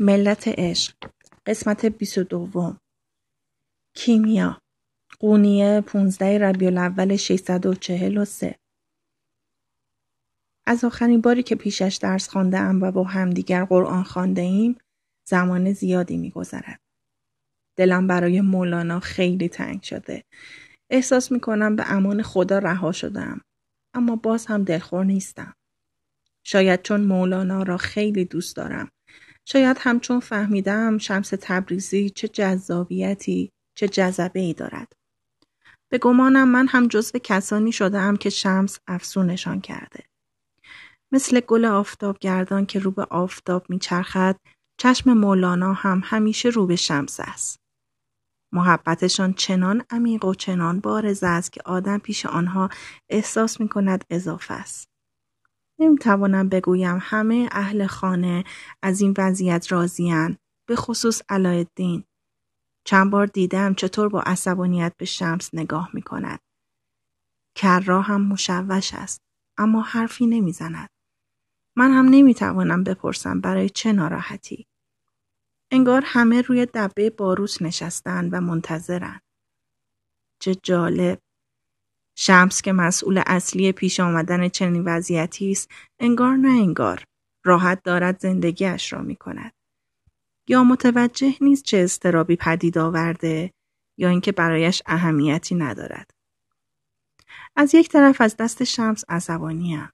ملت عشق قسمت بیست و دوم کیمیا قونیه 15 ربیع الاول 643 از آخرین باری که پیشش درس خوانده ام و با همدیگر قرآن خوانده ایم زمان زیادی میگذرد. دلم برای مولانا خیلی تنگ شده. احساس می کنم به امان خدا رها شدم. اما باز هم دلخور نیستم. شاید چون مولانا را خیلی دوست دارم شاید همچون فهمیدم شمس تبریزی چه جذابیتی چه جذبه ای دارد. به گمانم من هم جزو کسانی شدم که شمس افسونشان کرده. مثل گل آفتابگردان که رو به آفتاب میچرخد چشم مولانا هم همیشه رو به شمس است. محبتشان چنان عمیق و چنان بارز است که آدم پیش آنها احساس می کند اضافه است. نمی‌توانم بگویم همه اهل خانه از این وضعیت راضیان به خصوص علایالدین چند بار دیدم چطور با عصبانیت به شمس نگاه می کند. کرا هم مشوش است اما حرفی نمی‌زند. من هم نمی‌توانم بپرسم برای چه ناراحتی. انگار همه روی دبه باروس نشستن و منتظرن. چه جالب شمس که مسئول اصلی پیش آمدن چنین وضعیتی است انگار نه انگار راحت دارد زندگیش را می کند. یا متوجه نیست چه استرابی پدید آورده یا اینکه برایش اهمیتی ندارد. از یک طرف از دست شمس عصبانیم.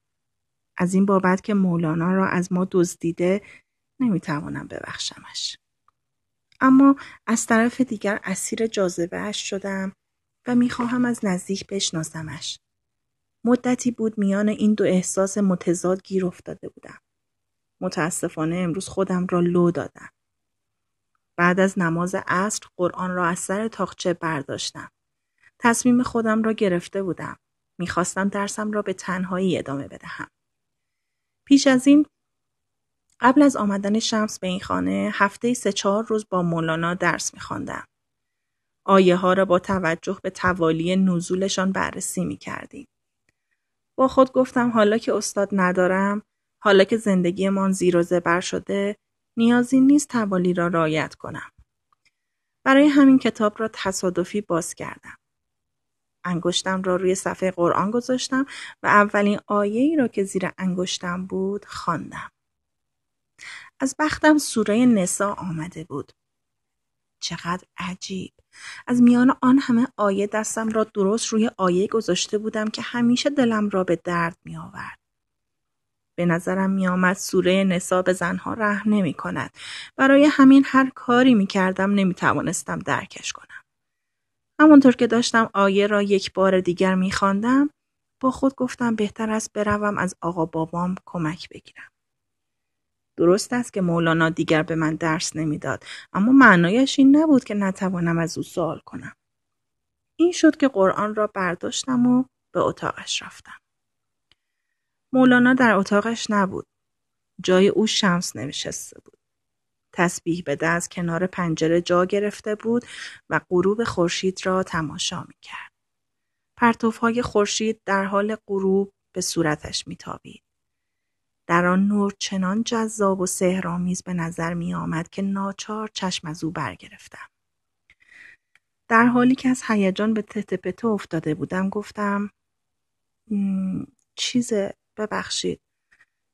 از این بابت که مولانا را از ما دزدیده نمی‌توانم ببخشمش. اما از طرف دیگر اسیر جاذبه شدم و می‌خواهم از نزدیک بشناسمش. مدتی بود میان این دو احساس متضاد گیر افتاده بودم. متاسفانه امروز خودم را لو دادم. بعد از نماز عصر قرآن را از سر تاخچه برداشتم. تصمیم خودم را گرفته بودم. می‌خواستم درسم را به تنهایی ادامه بدهم. پیش از این قبل از آمدن شمس به این خانه هفته سه چهار روز با مولانا درس میخواندم. آیه ها را با توجه به توالی نزولشان بررسی می کردیم. با خود گفتم حالا که استاد ندارم، حالا که زندگیمان زیر و زبر شده، نیازی نیست توالی را رایت کنم. برای همین کتاب را تصادفی باز کردم. انگشتم را روی صفحه قرآن گذاشتم و اولین آیه ای را که زیر انگشتم بود خواندم. از بختم سوره نسا آمده بود. چقدر عجیب. از میان آن همه آیه دستم را درست روی آیه گذاشته بودم که همیشه دلم را به درد می آورد. به نظرم می آمد سوره نسا به زنها رحم نمی کند. برای همین هر کاری می کردم نمی توانستم درکش کنم. همونطور که داشتم آیه را یک بار دیگر می خواندم با خود گفتم بهتر است بروم از آقا بابام کمک بگیرم. درست است که مولانا دیگر به من درس نمی‌داد. اما معنایش این نبود که نتوانم از او سوال کنم. این شد که قرآن را برداشتم و به اتاقش رفتم. مولانا در اتاقش نبود. جای او شمس نشسته بود. تسبیح به دست کنار پنجره جا گرفته بود و غروب خورشید را تماشا می کرد. پرتوهای خورشید در حال غروب به صورتش میتابید. در آن نور چنان جذاب و سهرامیز به نظر می آمد که ناچار چشم از او برگرفتم. در حالی که از هیجان به تته افتاده بودم گفتم چیزه ببخشید.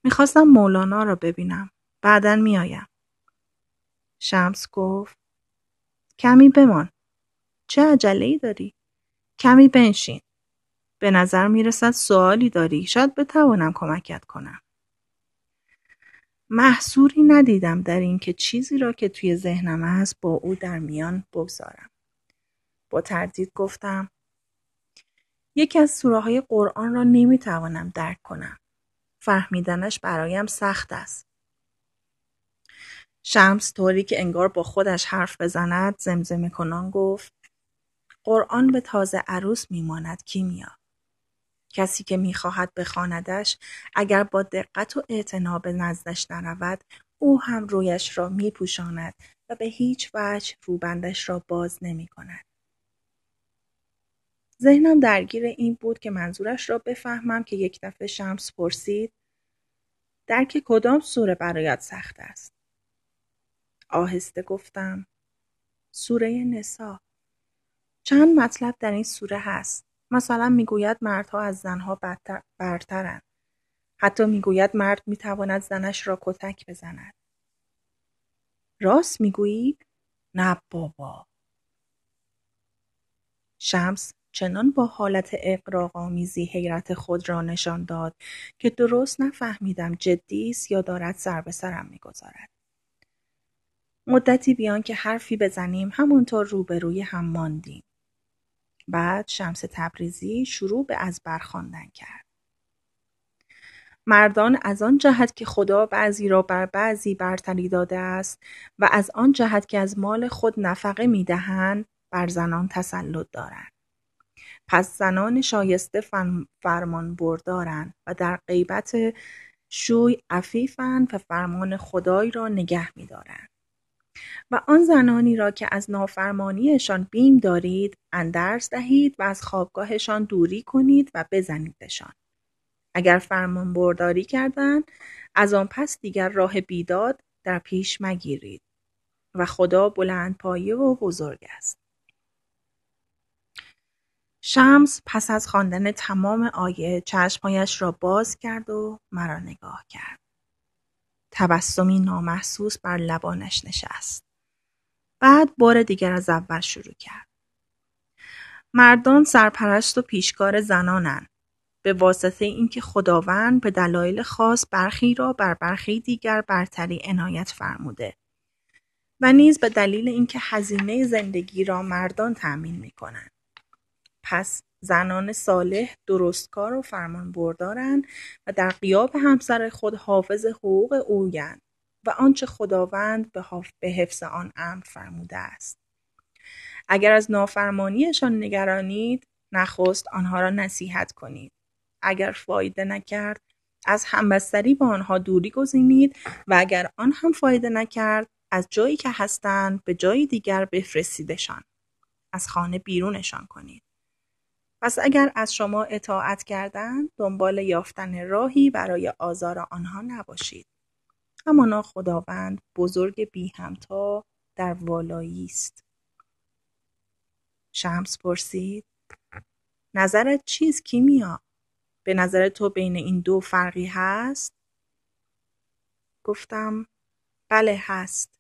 می‌خواستم مولانا را ببینم. بعدا میآیم. شمس گفت کمی بمان. چه عجله داری؟ کمی بنشین. به نظر می‌رسد سوالی داری. شاید بتوانم کمکت کنم. محصوری ندیدم در اینکه چیزی را که توی ذهنم است با او در میان بگذارم. با تردید گفتم یکی از سوره های قرآن را نمی‌توانم درک کنم. فهمیدنش برایم سخت است. شمس طوری که انگار با خودش حرف بزند زمزمه کنان گفت قرآن به تازه عروس میماند کیمیا. کسی که می‌خواهد بخواندش اگر با دقت و اعتنا به نزدش نرود او هم رویش را میپوشاند و به هیچ وجه روبندش را باز نمی کند. ذهنم درگیر این بود که منظورش را بفهمم که یک دفعه شمس پرسید درک کدام سوره برایت سخت است؟ آهسته گفتم سوره نسا. چند مطلب در این سوره هست. مثلا می‌گوید مردها از زنها برترند. حتی می‌گوید مرد می‌تواند زنش را کتک بزند. راست می‌گویی؟ نه بابا. شمس چنان با حالت اقراق‌آمیزی حیرت خود را نشان داد که درست نفهمیدم جدی است یا دارد سر به سرم می‌گذارد. مدتی بیان که حرفی بزنیم همونطور روبروی هم ماندیم. بعد شمس تبریزی شروع به از برخواندن کرد. مردان از آن جهت که خدا بعضی را بر بعضی برتری داده است و از آن جهت که از مال خود نفقه می‌دهند بر زنان تسلط دارند. پس زنان شایسته فرمان بردارند و در غیبت شوی عفیفند و فرمان خدای را نگه میدارند. و آن زنانی را که از نافرمانیشان بیم دارید اندرز دهید و از خوابگاهشان دوری کنید و بزنیدشان اگر فرمان برداری کردند از آن پس دیگر راه بیداد در پیش مگیرید و خدا بلند پایه و بزرگ است شمس پس از خواندن تمام آیه چشمهایش را باز کرد و مرا نگاه کرد. تبسمی نامحسوس بر لبانش نشست. بعد بار دیگر از اول شروع کرد. مردان سرپرست و پیشکار زنانند. به واسطه اینکه خداوند به دلایل خاص برخی را بر برخی دیگر برتری عنایت فرموده و نیز به دلیل اینکه هزینه زندگی را مردان تأمین می کنند. پس زنان صالح درستکار و فرمانبردارند و در قیاب همسر خود حافظ حقوق اویند و آنچه خداوند به حفظ آن امر فرموده است. اگر از نافرمانیشان نگرانید نخست آنها را نصیحت کنید. اگر فایده نکرد از همبستری با آنها دوری گزینید و اگر آن هم فایده نکرد از جایی که هستند به جای دیگر بفرستیدشان. از خانه بیرونشان کنید. پس اگر از شما اطاعت کردند دنبال یافتن راهی برای آزار آنها نباشید. همانا خداوند بزرگ بی همتا در والایی است. شمس پرسید نظرت چیست کیمیا؟ به نظر تو بین این دو فرقی هست؟ گفتم بله هست.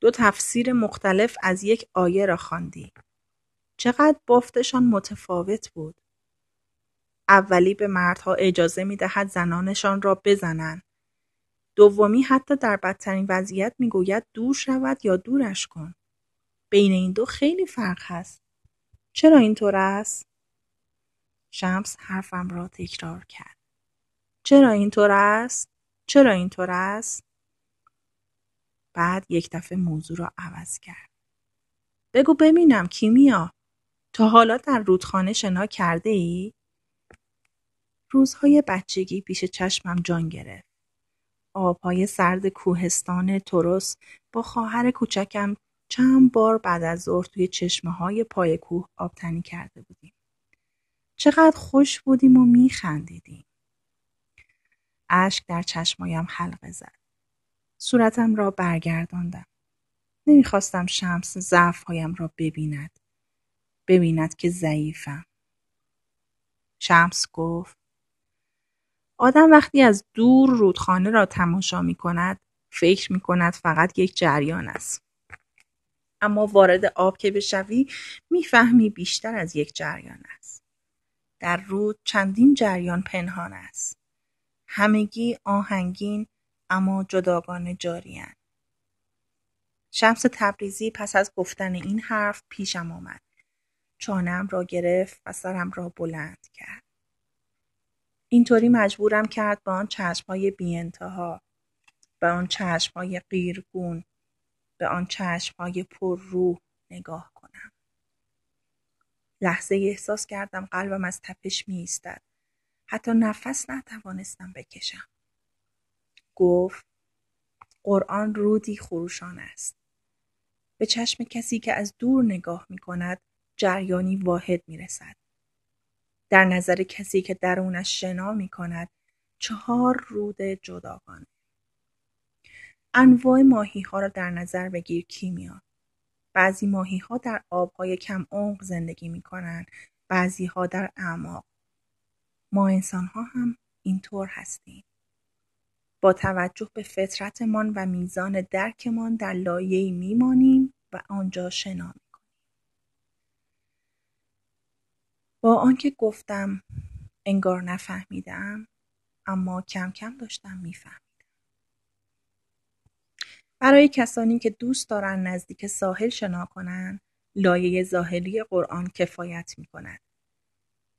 دو تفسیر مختلف از یک آیه را خواندی. چقدر بافتشان متفاوت بود. اولی به مردها اجازه می دهد زنانشان را بزنند. دومی حتی در بدترین وضعیت می گوید دور شود یا دورش کن. بین این دو خیلی فرق هست. چرا اینطور است؟ شمس حرفم را تکرار کرد. چرا اینطور است؟ چرا اینطور است؟ بعد یک دفعه موضوع را عوض کرد. بگو ببینم کیمیا تا حالا در رودخانه شنا کرده ای؟ روزهای بچگی پیش چشمم جان گرفت. آبهای سرد کوهستان تروس با خواهر کوچکم چند بار بعد از ظهر توی چشمه های پای کوه آبتنی کرده بودیم. چقدر خوش بودیم و میخندیدیم. اشک در چشمایم حلقه زد. صورتم را برگرداندم. نمی‌خواستم شمس ضعفهایم را ببیند. ببیند که ضعیفم. شمس گفت آدم وقتی از دور رودخانه را تماشا می کند فکر می کند فقط یک جریان است. اما وارد آب که بشوی می‌فهمی بیشتر از یک جریان است. در رود چندین جریان پنهان است. همگی آهنگین اما جداگانه جاریان. شمس تبریزی پس از گفتن این حرف پیشم آمد. چانم را گرفت و سرم را بلند کرد. اینطوری مجبورم کرد به آن چشمهای بی انتها، به آن چشمهای قیرگون، به آن چشمهای پر روح نگاه کنم. لحظه احساس کردم قلبم از تپش می ایستد. حتی نفس نتوانستم بکشم. گفت قرآن رودی خروشان است. به چشم کسی که از دور نگاه می کند جریانی واحد می رسد. در نظر کسی که درونش شنا می کند چهار رود جداگانه. انواع ماهی ها را در نظر بگیر کیمیا بعضی ماهی ها در آبهای کم عمق زندگی می کنند بعضی ها در اعماق. ما انسان ها هم اینطور هستیم. با توجه به فطرتمان و میزان درکمان در لایه‌ای میمانیم و آنجا شنا با آنکه گفتم انگار نفهمیدم اما کم کم داشتم میفهمیدم برای کسانی که دوست دارن نزدیک ساحل شنا کنند لایه ظاهری قرآن کفایت می کند.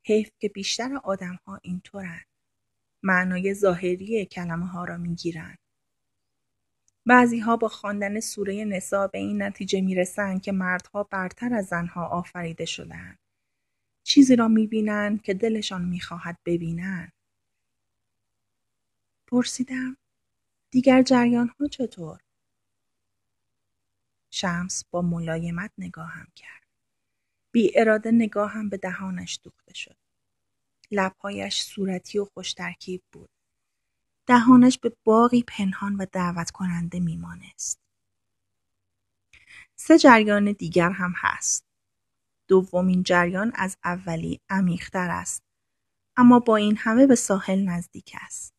حیف که بیشتر آدم ها اینطورن. معنای ظاهری کلمه ها را می گیرن. بعضی ها با خواندن سوره نسا به این نتیجه می رسن که مردها برتر از زنها آفریده شدن. چیزی را می بینن که دلشان می خواهد ببینن. پرسیدم دیگر جریان ها چطور؟ شمس با ملایمت نگاهم کرد. بی اراده نگاهم به دهانش دوخته شد. لبهایش صورتی و خوش ترکیب بود. دهانش به باقی پنهان و دعوت کننده میمانست. سه جریان دیگر هم هست. دومین جریان از اولی عمیقتر است. اما با این همه به ساحل نزدیک است.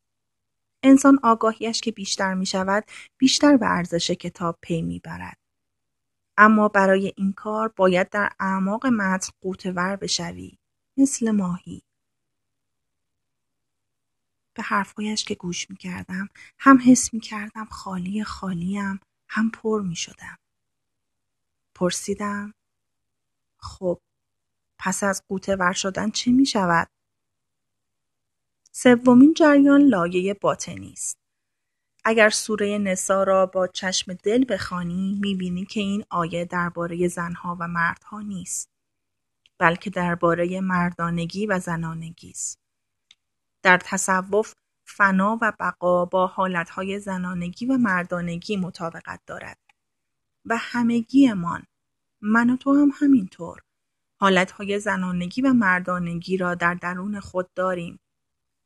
انسان آگاهیش که بیشتر می شود بیشتر به ارزش کتاب پی می برد. اما برای این کار باید در اعماق متن قوتور بشوی مثل ماهی به حرفهایش که گوش می کردم هم حس می کردم خالی خالیم هم پر می شدم. پرسیدم خب پس از قوتور شدن چه می شود؟ سومین جریان لایه باطنی است. اگر سوره نسا را با چشم دل بخوانی می‌بینی که این آیه درباره زنها و مردها نیست بلکه درباره مردانگی و زنانگی است در تصوف فنا و بقا با حالتهای زنانگی و مردانگی مطابقت دارد و همگیمان من و تو هم همینطور حالتهای زنانگی و مردانگی را در درون خود داریم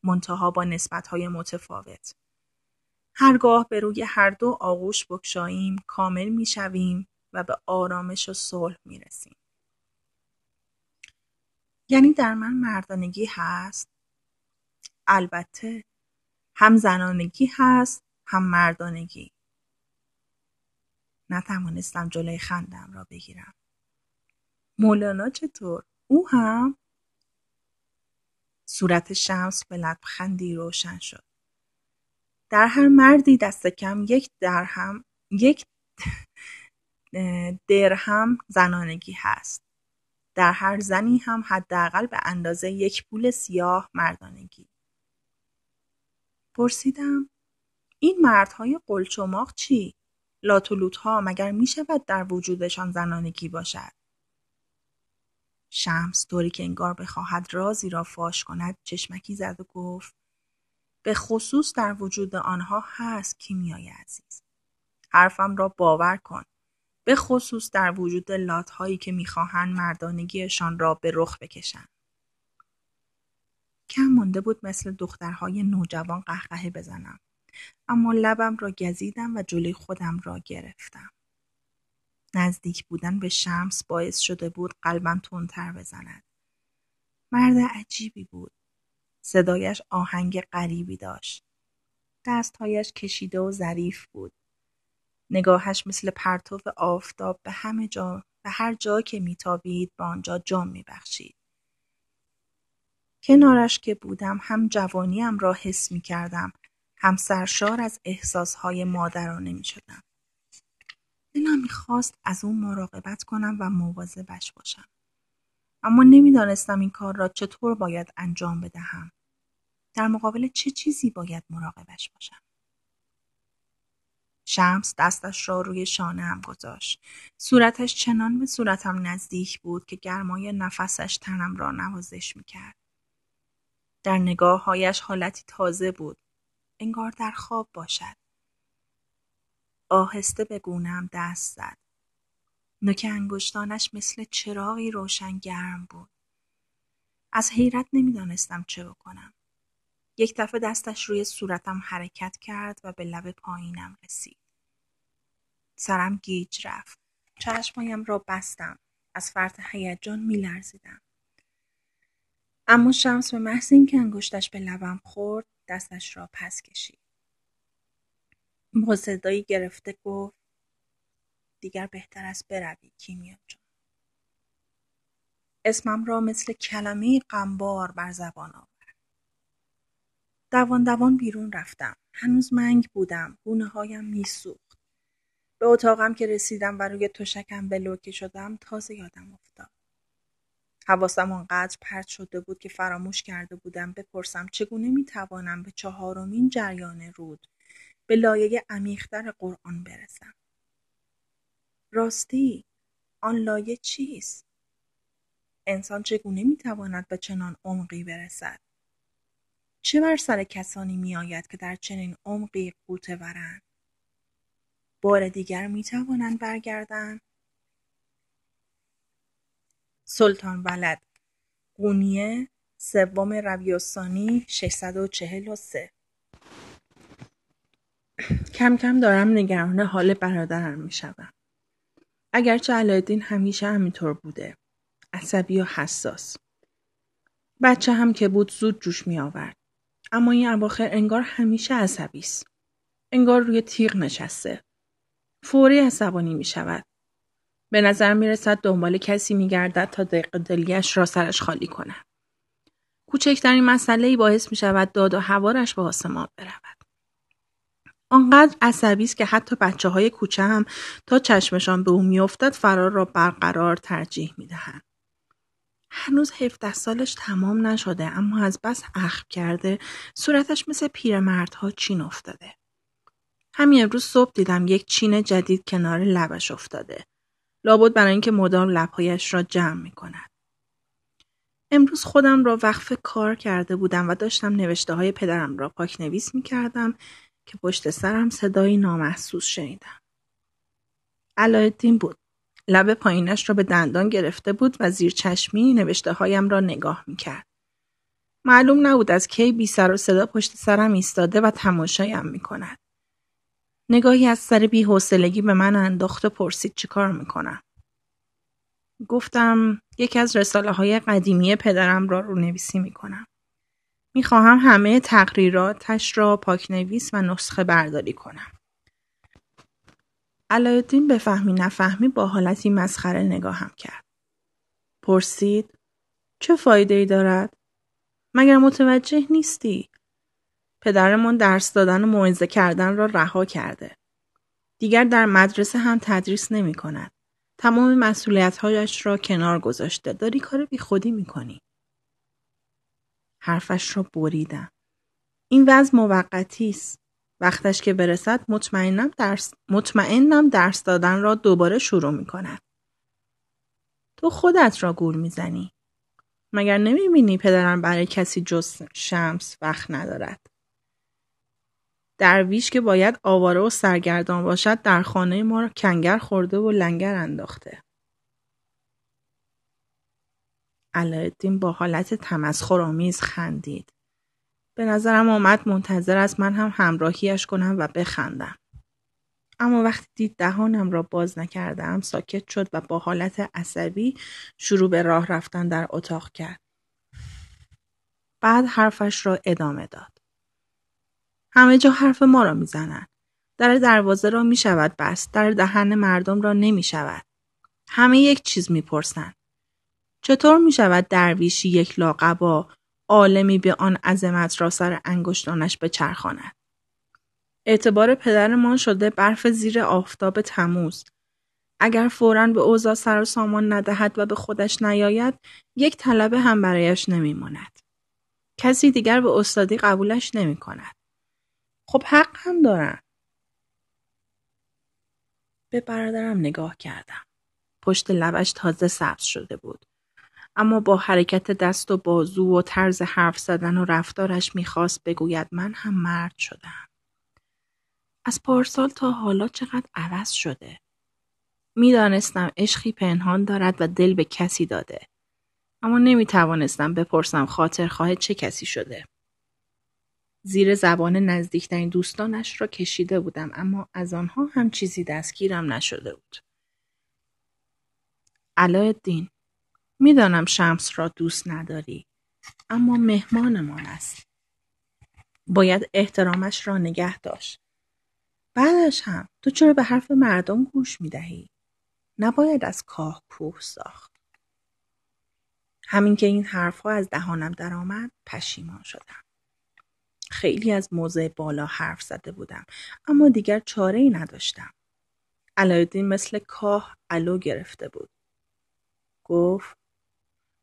منتها با نسبتهای متفاوت هرگاه به روی هر دو آغوش بکشاییم کامل می‌شویم و به آرامش و صلح می‌رسیم. یعنی در من مردانگی هست؟ البته هم زنانگی هست هم مردانگی. نتوانستم جلوی خندم را بگیرم. مولانا چطور؟ او هم؟ صورت شمس به لبخندی روشن شد. در هر مردی دست کم یک درهم یک درهم زنانگی هست. در هر زنی هم حداقل به اندازه یک پول سیاه مردانگی. پرسیدم این مردهای قلچماق چی؟ لاتولوت ها مگر می شود در وجودشان زنانگی باشد؟ شمس طوری که انگار بخواهد رازی را فاش کند چشمکی زد و گفت به خصوص در وجود آنها هست کیمیای عزیز. حرفم را باور کن. به خصوص در وجود لات هایی که می‌خواهند مردانگیشان را به رخ بکشند. کم مانده بود مثل دخترهای نوجوان قهقهه بزنم. اما لبم را گزیدم و جلوی خودم را گرفتم. نزدیک بودن به شمس باعث شده بود قلبم تندتر بزند. مرد عجیبی بود. صدایش آهنگ غریبی داشت. دستهایش کشیده و ظریف بود. نگاهش مثل پرتو آفتاب به همه جا به هر جا که میتابید به آنجا جام میبخشید. کنارش که بودم هم جوانیم را حس می کردم هم سرشار از احساسهای مادرانه می شدم. دلم می‌خواست از اون مراقبت کنم و مواظبش باشم. اما نمی‌دانستم این کار را چطور باید انجام بدهم. در مقابل چه چیزی باید مراقبش باشم. شمس دستش را روی شانه هم گذاشت. صورتش چنان به صورتم نزدیک بود که گرمای نفسش تنم را نوازش می‌کرد. در نگاههایش حالتی تازه بود. انگار در خواب باشد. آهسته به گونم دست زد. نوک انگشتانش مثل چراغی روشن گرم بود. از حیرت نمی‌دانستم چه بکنم. یک دفعه دستش روی صورتم حرکت کرد و به لب پایینم رسید. سرم گیج رفت. چشمایم را بستم. از فرط هیجان میلرزیدم. اما شمس به محض اینکه انگشتش به لبم خورد دستش را پس کشید. با صدایی گرفته گفت دیگر بهتر است بروی کیمیا جان. اسمم را مثل کلمه قنبار بر زبان آورد. دوان دوان بیرون رفتم. هنوز منگ بودم. گونه هایم میسوخت. به اتاقم که رسیدم و روی تشکم بلوکه شدم تازه یادم افتاد. حواسم آنقدر پرت شده بود که فراموش کرده بودم بپرسم چگونه می‌توانم به چهارمین جریان رود به لایه عمیقتر قرآن برسم. راستی آن لایه چیست؟ انسان چگونه می‌تواند به چنان عمقی برسد؟ چه بر سر کسانی میآید که در چنین عمقی قوطه ورند بار دیگر می توانند برگردند سلطان ولد قونیه سوم ربیع‌الثانی 643 کم کم دارم نگران حال برادرم می شدم. اگرچه علایالدین همیشه همینطور بوده. عصبی و حساس. بچه هم که بود زود جوش می آورد. اما این اواخر انگار همیشه عصبی است. انگار روی تیغ نشسته. فوری عصبانی می شود. به نظر می رسد دنبال کسی می گردد تا دقیق دلیش را سرش خالی کند. کوچکترین مسئله ای باعث می شود داد و هوارش به آسمان برود. آنقدر عصبی است که حتی بچه های کوچه هم تا چشمشان به او میافتد فرار را برقرار ترجیح می دهند. هنوز 17 سالش تمام نشده اما از بس اخم کرده صورتش مثل پیرمردها چین افتاده. همین امروز صبح دیدم یک چین جدید کنار لبش افتاده. لابد برای اینکه مدام لبهایش را جمع می کند. امروز خودم را وقف کار کرده بودم و داشتم نوشته های پدرم را پاک نویس می کردم که پشت سرم صدایی نامحسوس شنیدم. علایالدین بود. لب پایینش را به دندان گرفته بود و زیر چشمی نوشته هایم را نگاه می کرد. معلوم نبود از کی بی سر و صدا پشت سرم ایستاده و تماشایم می کند. نگاهی از سر بی حوصلگی به من انداخت و پرسید چیکار می‌کنم. گفتم یکی از رساله های قدیمی پدرم را رو نویسی می‌کنم. می‌خواهم همه تقریراتش را پاکنویس و نسخه برداری کنم. علایالدین به فهمی نفهمی با حالتی مسخره نگاهم کرد. پرسید چه فایده ای دارد؟ مگر متوجه نیستی؟ پدرمان درس دادن و موعظه کردن را رها کرده. دیگر در مدرسه هم تدریس نمی کند. تمام مسئولیت هایش را کنار گذاشته. داری کار بی خودی می کنی. حرفش را بریدم. این وضع موقتی است. وقتش که برسد مطمئنم درس, مطمئنم درس دادن را دوباره شروع می کند. تو خودت را گول می‌زنی. مگر نمی بینی پدرم برای کسی جز شمس وقت ندارد. درویش که باید آواره و سرگردان باشد در خانه ما کنگر خورده و لنگر انداخته. علایالدین با حالت تمسخرآمیز خندید. به نظرم آمد منتظر از من هم همراهیش کنم و بخندم. اما وقتی دید دهانم را باز نکردم ساکت شد و با حالت عصبی شروع به راه رفتن در اتاق کرد. بعد حرفش را ادامه داد. همه جا حرف ما را می‌زنند. در دروازه را می شود بست. در دهن مردم را نمی شود. همه یک چیز می‌پرسند. چطور می شود درویشی یک لاقبا عالمی به آن عظمت را سر انگشتانش بچرخاند؟ اعتبار پدرمان شده برف زیر آفتاب تموز. اگر فورا به اوضاع سر و سامان ندهد و به خودش نیاید یک طلبه هم برایش نمیماند. کسی دیگر به استادی قبولش نمی کند. خب حق هم دارن. به برادرم نگاه کردم. پشت لبش تازه سبز شده بود. اما با حرکت دست و بازو و طرز حرف زدن و رفتارش می‌خواست بگوید من هم مرد شدم. از پارسال تا حالا چقدر عوض شده. می‌دانستم عشقی پنهان دارد و دل به کسی داده. اما نمی توانستم بپرسم خاطر خواهد چه کسی شده. زیر زبان نزدیکترین دوستانش را کشیده بودم اما از آنها هم چیزی دستگیرم نشده بود. علایالدین می‌دانم شمس را دوست نداری اما مهمانمان است. باید احترامش را نگه داشت. بعدش هم تو چرا به حرف مردم گوش می دهی؟ نباید از کاه کوه ساخت. همین که این حرفها از دهانم درآمد پشیمان شدم. خیلی از موضع بالا حرف زده بودم اما دیگر چاره ای نداشتم. علایالدین مثل کاه علو گرفته بود. گفت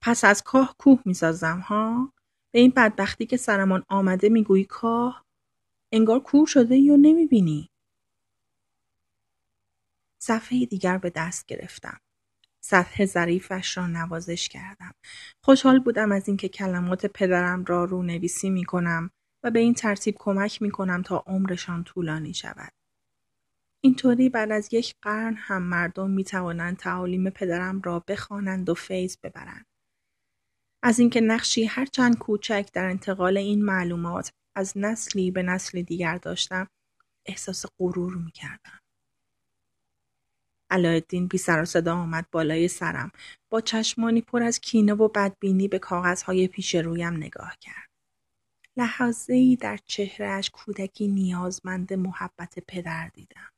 پس از کاه کوه می‌سازم ها؟ به این بدبختی که سرمان آمده می‌گویی کاه؟ انگار کور شده یا نمی‌بینی؟ صفحه دیگر به دست گرفتم. سطح ظریفش را نوازش کردم. خوشحال بودم از اینکه کلمات پدرم را رو نویسی می کنم و به این ترتیب کمک می کنم تا عمرشان طولانی شود. اینطوری بعد از یک قرن هم مردم می توانند تعالیم پدرم را بخوانند و فیض ببرند. از اینکه نقشی هرچند کوچک در انتقال این معلومات از نسلی به نسل دیگر داشتم احساس غرور می کردم. علایالدین بی سر و صدا آمد بالای سرم با چشمانی پر از کینه و بدبینی به کاغذهای پیش رویم نگاه کرد. لحظه ای در چهرهش کودکی نیازمند محبت پدر دیدم.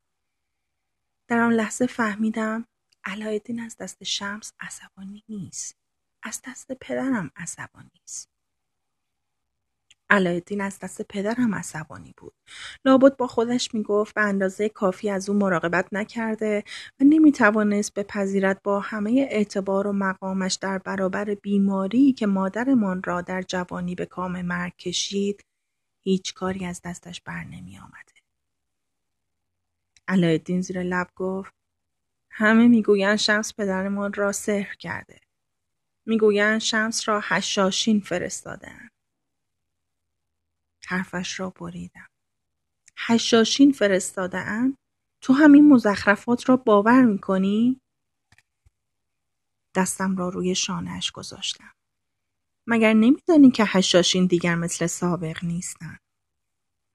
در آن لحظه فهمیدم علایالدین از دست شمس عصبانی نیست. از دست پدرم عصبانی است. علایالدین از دست پدرم عصبانی بود. لابد با خودش می‌گفت به اندازه کافی از او مراقبت نکرده و نمی‌توانست بپذیرد با همه اعتبار و مقامش در برابر بیماری که مادرمان را در جوانی به کام مرگ کشید هیچ کاری از دستش بر نمی آمده. علایالدین زیر لب گفت همه می‌گویند شمس پدرمان را سحر کرده. می‌گویند شمس را هشاشین فرستادن. حرفش را بریدم. هشاشین فرستاده تو همین مزخرفات را باور می‌کنی؟ دستم را روی شانهش گذاشتم. مگر نمیدانی که هشاشین دیگر مثل سابق نیستن؟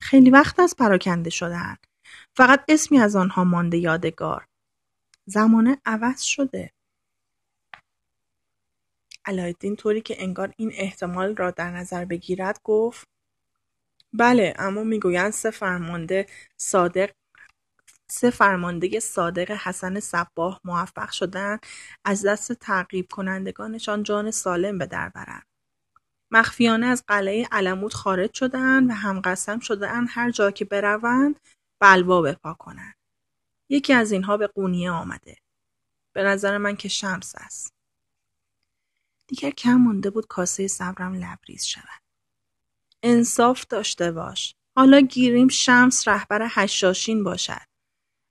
خیلی وقت از پراکنده شدن. فقط اسمی از آنها مانده یادگار. زمانه عوض شده. علایالدین طوری که انگار این احتمال را در نظر بگیرد گفت بله اما می‌گویند سه فرمانده صادق سه فرمانده صادق حسن صباه موفق شدن از دست تعقیب کنندگانشان جان سالم به در برند. مخفیانه از قلعه علمود خارج شدن و هم قسم شدن هر جا که بروند بلوا بپا کنند. یکی از اینها به قونیه آمده. به نظر من که شمس است. دیگر کم مونده بود کاسه صبرم لبریز شود. انصاف داشته باش. حالا گیریم شمس رهبر هشاشین باشد.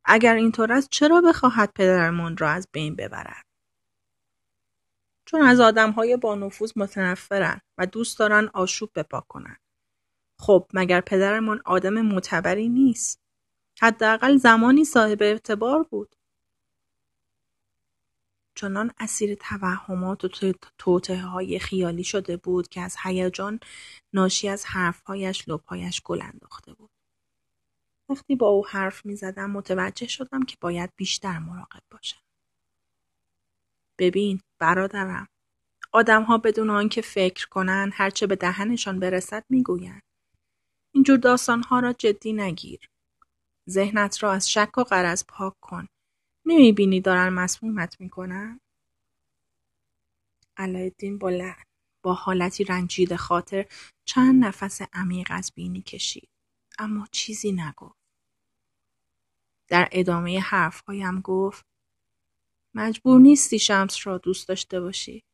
اگر اینطور است چرا بخواهد پدرمان را از بین ببرد؟ چون از آدمهای با نفوذ متنفرن و دوست دارن آشوب بپا کنند. خب مگر پدرمان آدم معتبری نیست؟ حداقل زمانی صاحب اعتبار بود. چنان اسیر توهمات و های خیالی شده بود که از هیجان ناشی از حرفهایش لبهایش گل انداخته بود. وقتی با او حرف می زدم متوجه شدم که باید بیشتر مراقب باشم. ببین برادرم آدمها بدون آنکه فکر کنند هرچه به دهنشان برسد می‌گویند اینجور داستانها را جدی نگیر ذهنت را از شک و قرض پاک کن نمی بینی دارن مسمومت می‌کنن؟ علایالدین با, با حالتی رنجید خاطر چند نفس عمیق از بینی کشید. اما چیزی نگفت. در ادامه حرفهایم گفت مجبور نیستی شمس را دوست داشته باشی.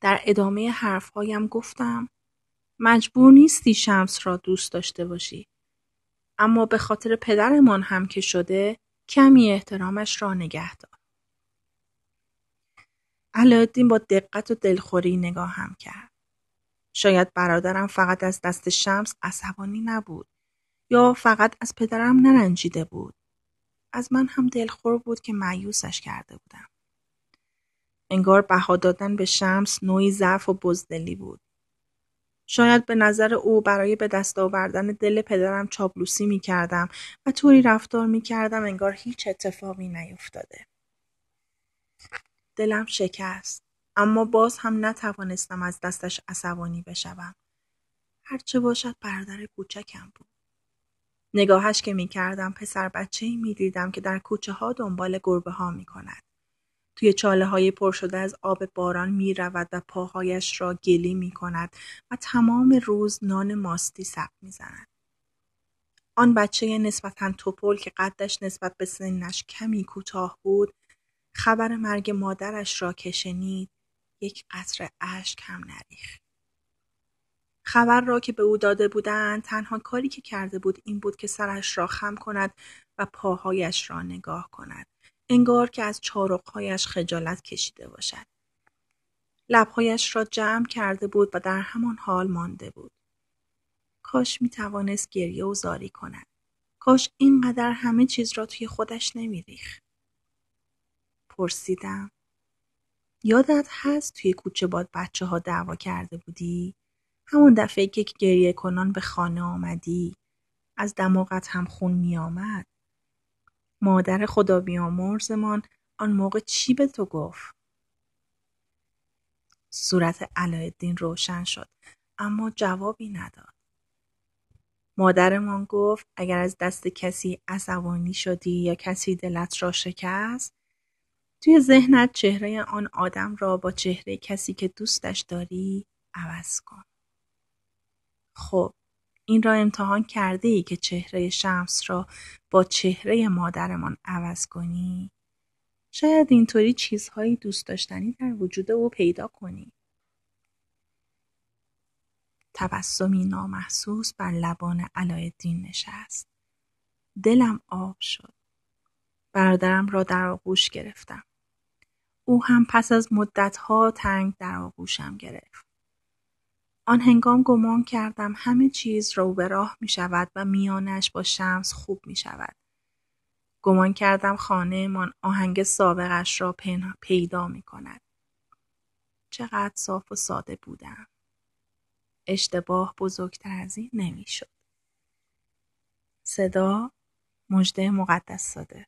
در ادامه حرفهایم گفتم مجبور نیستی شمس را دوست داشته باشی. اما به خاطر پدرمان هم که شده کمی احترامش را نگه دار. علایالدین با دقت و دلخوری نگاهم کرد. شاید برادرم فقط از دست شمس عصبانی نبود یا فقط از پدرم نرنجیده بود. از من هم دلخور بود که معیوسش کرده بودم. انگار بها دادن به شمس نوعی ضعف و بزدلی بود. شاید به نظر او برای به دست آوردن دل پدرم چاپلوسی می کردم و طوری رفتار می کردم انگار هیچ اتفاقی نیفتاده. دلم شکست. اما باز هم نتوانستم از دستش عصبانی بشوم. هرچه باشد برادر کوچکم بود. نگاهش که می کردم پسر بچه ای می دیدم که در کوچه ها دنبال گربه ها می کند. توی چاله های پر شده از آب باران می رود و پاهایش را گلی می کند و تمام روز نان ماستی سب می زند. آن بچه نسبتا توپل که قدش نسبت به سنش کمی کوتاه بود خبر مرگ مادرش را که شنید یک قطره اشک هم نریخت. خبر را که به او داده بودند تنها کاری که کرده بود این بود که سرش را خم کند و پاهایش را نگاه کند انگار که از چارقهایش خجالت کشیده باشد لبهایش را جمع کرده بود و در همان حال مانده بود کاش می توانست گریه و زاری کند کاش اینقدر همه چیز را توی خودش نمیریخت پرسیدم یادت هست توی کوچه باد بچه ها دعوا کرده بودی؟ همون دفعه که گریه کنان به خانه آمدی از دماغت هم خون می آمد. مادر خدا بیامرزمان آن موقع چی به تو گفت؟ صورت علایالدین روشن شد اما جوابی نداد. مادرمان گفت اگر از دست کسی عصبانی شدی یا کسی دلت را شکست توی ذهنت چهره آن آدم را با چهره کسی که دوستش داری عوض کن. خب این را امتحان کرده ای که چهره شمس را با چهره مادرمان عوض کنی؟ شاید اینطوری چیزهایی دوست داشتنی در وجود او پیدا کنی. تبسمی نامحسوس بر لبان علایالدین نشست. دلم آب شد. برادرم را در آغوش گرفتم. او هم پس از مدتها تنگ در آغوشم گرفت. آن هنگام گمان کردم همه چیز رو به راه می شود و میانش با شمس خوب می شود. گمان کردم خانه من آهنگ سابقش را پیدا می کند. چقدر صاف و ساده بودم. اشتباه بزرگتر از این نمی شد. صدا مجده مقدس ساده